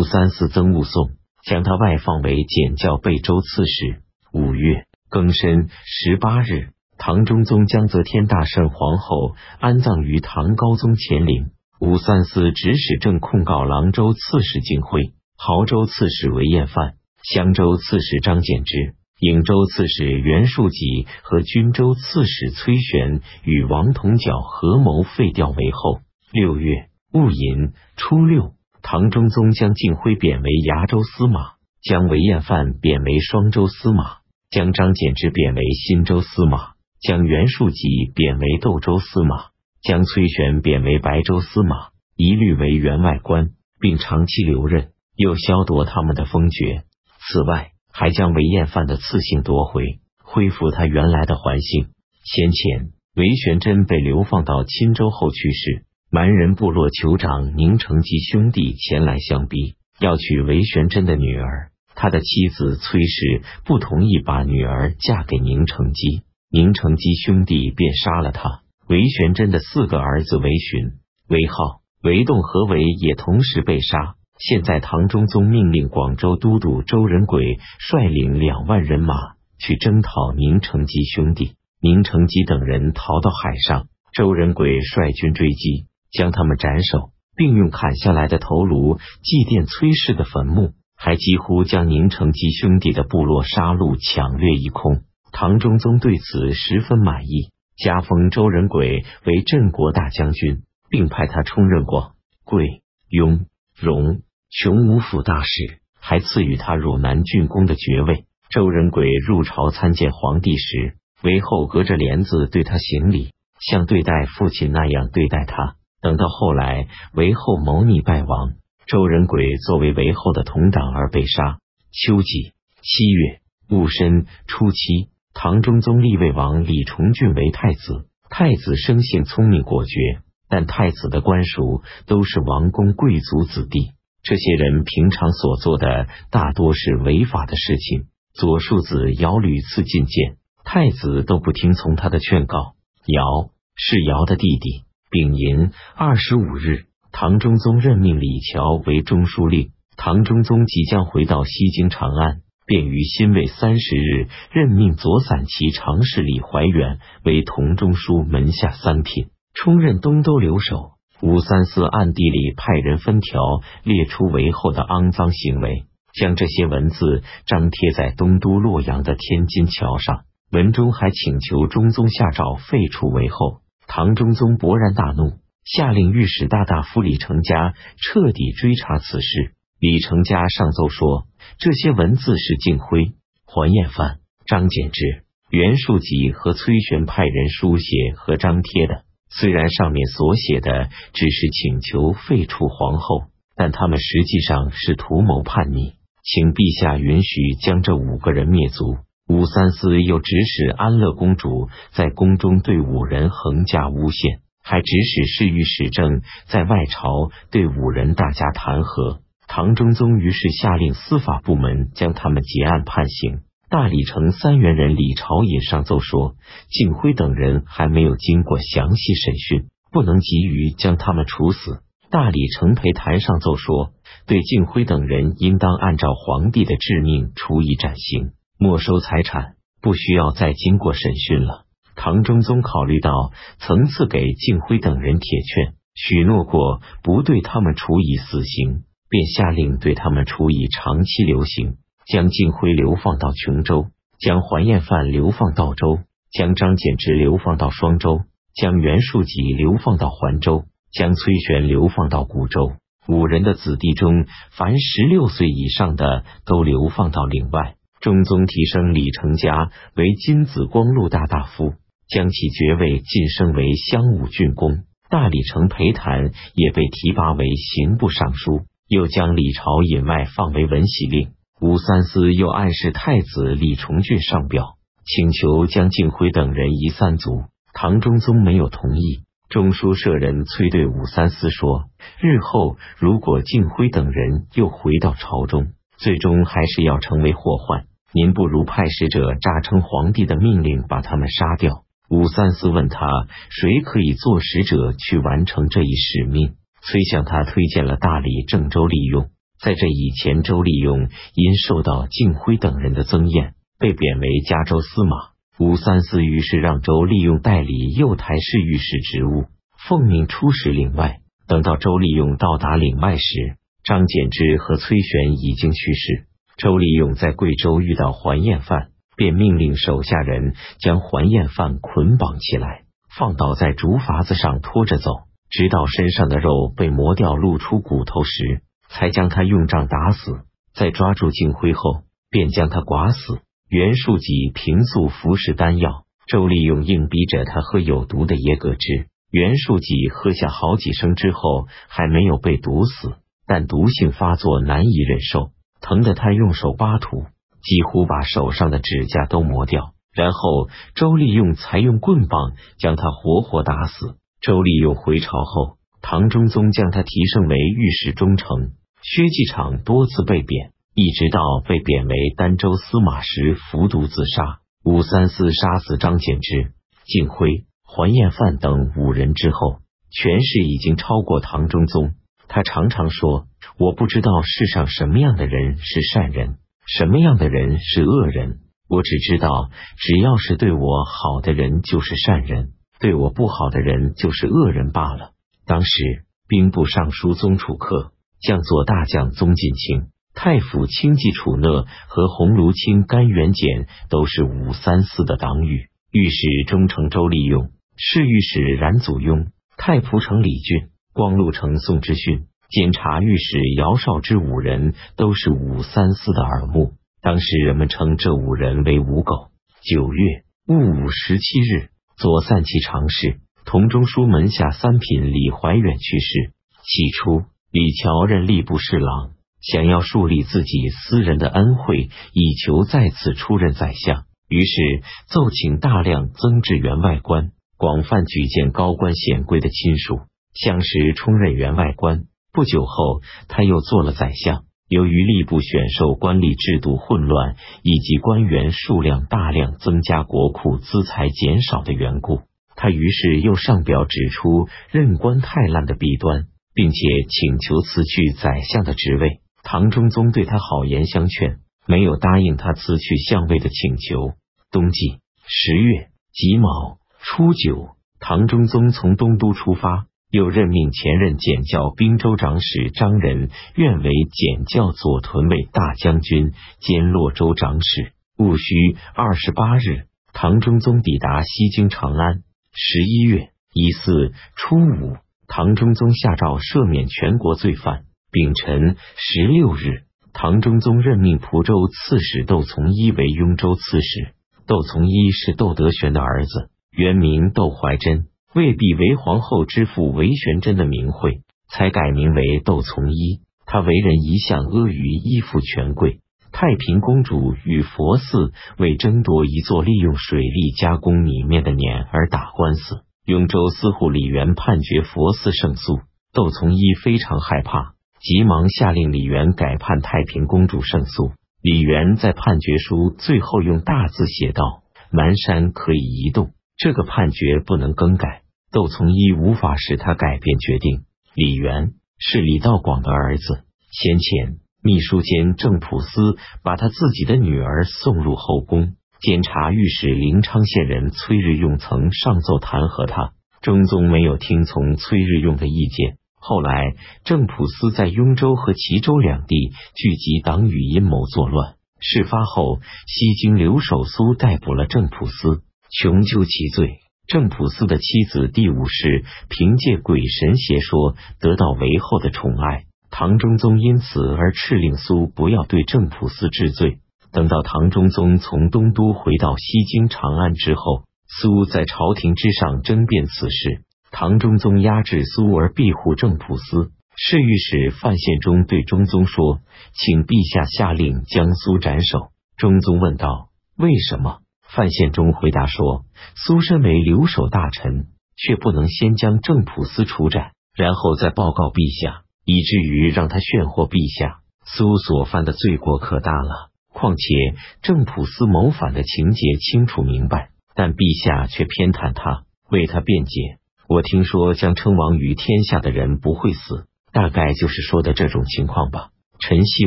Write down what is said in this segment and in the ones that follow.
武三思曾务宋，将他外放为检校贝州刺史。五月庚申十八日，唐中宗将则天大圣皇后安葬于唐高宗乾陵。武三思指使正控告郎州刺史金辉、亳州刺史韦彦范、襄州刺史张柬之、颍州刺史袁术己和均州刺史崔玄与王同角合谋废掉韦后。六月戊寅初六，唐中宗将敬辉贬为崖州司马，将韦彦范贬为双州司马。将张柬之贬为新州司马，将袁术己贬为窦州司马，将崔玄贬为白州司马，一律为员外官，并长期留任，又削夺他们的封爵。此外，还将韦彦范的赐姓夺回，恢复他原来的环姓。先前，韦玄真被流放到钦州后去世，蛮人部落酋长宁成基兄弟前来相逼，要娶韦玄真的女儿。他的妻子崔氏不同意把女儿嫁给宁成基，宁成基兄弟便杀了他。韦玄真的四个儿子韦寻、韦浩、韦栋和韦也同时被杀。现在唐中宗命令广州都督周仁轨率领两万人马去征讨宁成基兄弟，宁成基等人逃到海上，周仁轨率军追击，将他们斩首，并用砍下来的头颅祭奠崔氏的坟墓。还几乎将宁成及兄弟的部落杀戮抢掠一空。唐中宗对此十分满意，加封周仁轨为镇国大将军，并派他充任过、贵、雍、荣、琼五府大使，还赐予他汝南郡公的爵位。周仁轨入朝参见皇帝时，韦后隔着帘子对他行礼，像对待父亲那样对待他。等到后来，韦后谋逆败亡。周仁轨作为韦后的同党而被杀。秋季七月戊申初七，唐中宗立魏王李重俊为太子。太子生性聪明果决，但太子的官属都是王公贵族子弟，这些人平常所做的大多是违法的事情。左庶子尧屡次进谏，太子都不听从他的劝告。尧是尧的弟弟。丙寅二十五日。唐中宗任命李峤为中书令。唐中宗即将回到西京长安，便于辛未三十日任命左散骑常侍李怀远为同中书门下三品，充任东都留守。武三思暗地里派人分条，列出韦后的肮脏行为，将这些文字张贴在东都洛阳的天津桥上。文中还请求中宗下诏废除韦后。唐中宗勃然大怒。下令御史大大夫李成家彻底追查此事。李成家上奏说，这些文字是敬辉、桓彦范、张柬之、袁术己和崔玄派人书写和张贴的。虽然上面所写的只是请求废除皇后，但他们实际上是图谋叛逆，请陛下允许将这五个人灭族。武三思又指使安乐公主在宫中对五人横加诬陷。还指使侍御史正在外朝对五人大加弹劾，唐中宗于是下令司法部门将他们结案判刑。大理城三元人李朝隐上奏说，敬辉等人还没有经过详细审讯，不能急于将他们处死。大理城裴坛上奏说，对敬辉等人应当按照皇帝的制命处以斩刑，没收财产，不需要再经过审讯了。唐中宗考虑到曾赐给敬辉等人铁券，许诺过不对他们处以死刑，便下令对他们处以长期流刑，将敬辉流放到琼州，将桓彦范流放到州，将张柬之流放到双州，将袁术己流放到环州，将崔玄流放到古州。五人的子弟中，凡十六岁以上的都流放到岭外。中宗提升李成家为金紫光禄大大夫。将其爵位晋升为襄武郡公，大理城裴谭也被提拔为刑部尚书，又将李朝隐外放为文喜令。武三思又暗示太子李重俊上表，请求将敬辉等人移三族。唐中宗没有同意。中书舍人催对武三思说：“日后如果敬辉等人又回到朝中，最终还是要成为祸患。您不如派使者诈称皇帝的命令，把他们杀掉。”武三思问他：“谁可以做使者去完成这一使命？”崔向他推荐了大理郑州利用。在这以前，周利用因受到敬辉等人的增宴，被贬为加州司马。武三思于是让周利用代理右台侍御史职务，奉命出使岭外。等到周利用到达岭外时，张柬之和崔玄已经去世。周利用在贵州遇到还艳犯，便命令手下人将还艳犯捆绑起来，放倒在竹筏子上拖着走，直到身上的肉被磨掉，露出骨头时。才将他用杖打死，在抓住敬辉后，便将他剐死。袁术己平素服食丹药，周利用硬逼着他喝有毒的野葛汁。袁术己喝下好几声之后，还没有被毒死，但毒性发作难以忍受，疼得他用手扒土，几乎把手上的指甲都磨掉。然后周利用才用棍棒将他活活打死。周利用回朝后，唐中宗将他提升为御史中丞。薛继昌多次被贬，一直到被贬为儋州司马时服毒自杀。武三思杀死张柬之、敬辉、桓彦范等五人之后，权势已经超过唐中宗。他常常说：“我不知道世上什么样的人是善人，什么样的人是恶人。我只知道，只要是对我好的人就是善人，对我不好的人就是恶人罢了。”当时兵部尚书宗楚客。将作大将宗近卿、太府卿季楚讷和鸿胪卿甘元简都是武三思的党羽。御史中丞周利用、侍御史冉祖雍、太仆丞李俊、光禄丞宋之训、监察御史姚绍之五人都是武三思的耳目。当时人们称这五人为五狗。九月戊午十七日，左散骑常侍、同中书门下三品李怀远去世。起初。李峤任吏部侍郎，想要树立自己私人的恩惠，以求再次出任宰相。于是奏请大量增置员外官，广泛举荐高官显贵的亲属，相时充任员外官。不久后，他又做了宰相。由于吏部选授官吏制度混乱，以及官员数量大量增加、国库资财减少的缘故，他于是又上表指出任官太滥的弊端。并且请求辞去宰相的职位。唐中宗对他好言相劝，没有答应他辞去相位的请求。冬季十月己卯初九，唐中宗从东都出发，又任命前任检校兵州长史张仁愿为检校左屯卫大将军兼洛州长史。戊戌二十八日，唐中宗抵达西京长安。十一月乙巳初五。唐中宗下诏赦免全国罪犯。丙辰十六日，唐中宗任命蒲州刺史窦从一为雍州刺史。窦从一是窦德玄的儿子，原名窦怀真，为避为皇后之父韦玄真的名讳，才改名为窦从一。他为人一向阿谀依附权贵。太平公主与佛寺为争夺一座利用水利加工米面的碾而打官司。雍州司户李元判决佛寺胜诉，窦从一非常害怕，急忙下令李元改判太平公主胜诉。李元在判决书最后用大字写道：“南山可以移动，这个判决不能更改。”窦从一无法使他改变决定。李元是李道广的儿子，先前秘书监郑普思把他自己的女儿送入后宫。监察御史临昌县人崔日用曾上奏弹劾他，中宗没有听从崔日用的意见。后来郑普思在雍州和齐州两地聚集党羽，阴谋作乱。事发后，西京留守苏逮捕了郑普思，穷究其罪。郑普思的妻子第五世凭借鬼神邪说得到韦后的宠爱，唐中宗因此而敕令苏不要对郑普思治罪。等到唐中宗从东都回到西京长安之后，苏在朝廷之上争辩此事。唐中宗压制苏而庇护郑普思。侍御史范宪忠对中宗说：“请陛下下令将苏斩首。”中宗问道：“为什么？”范宪忠回答说：“苏身为留守大臣，却不能先将郑普思处斩，然后再报告陛下，以至于让他炫惑陛下。苏所犯的罪过可大了。”况且郑普思谋反的情节清楚明白，但陛下却偏袒他，为他辩解。我听说将称王于天下的人不会死，大概就是说的这种情况吧。臣希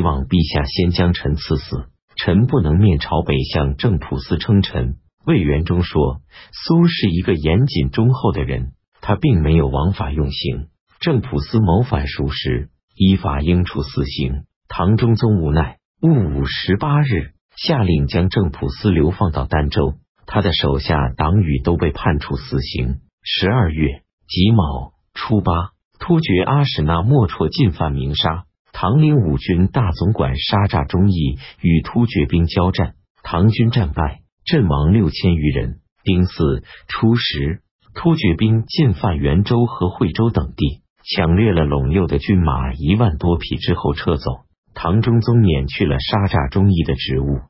望陛下先将臣赐死，臣不能面朝北向郑普司称臣。魏元忠说：“苏是一个严谨忠厚的人，他并没有枉法用刑。郑普司谋反属实，依法应处死刑。唐中宗无奈，戊午十八日下令将郑普司流放到儋州，他的手下党羽都被判处死刑。十二月己卯初八，突厥阿史那莫绰进犯明沙，唐陵五军大总管沙扎忠义与突厥兵交战，唐军战败。阵亡六千余人。丁巳初十，突厥兵进犯元州和惠州等地，抢掠了陇右的军马一万多匹之后撤走。唐中宗免去了沙诈忠义的职务。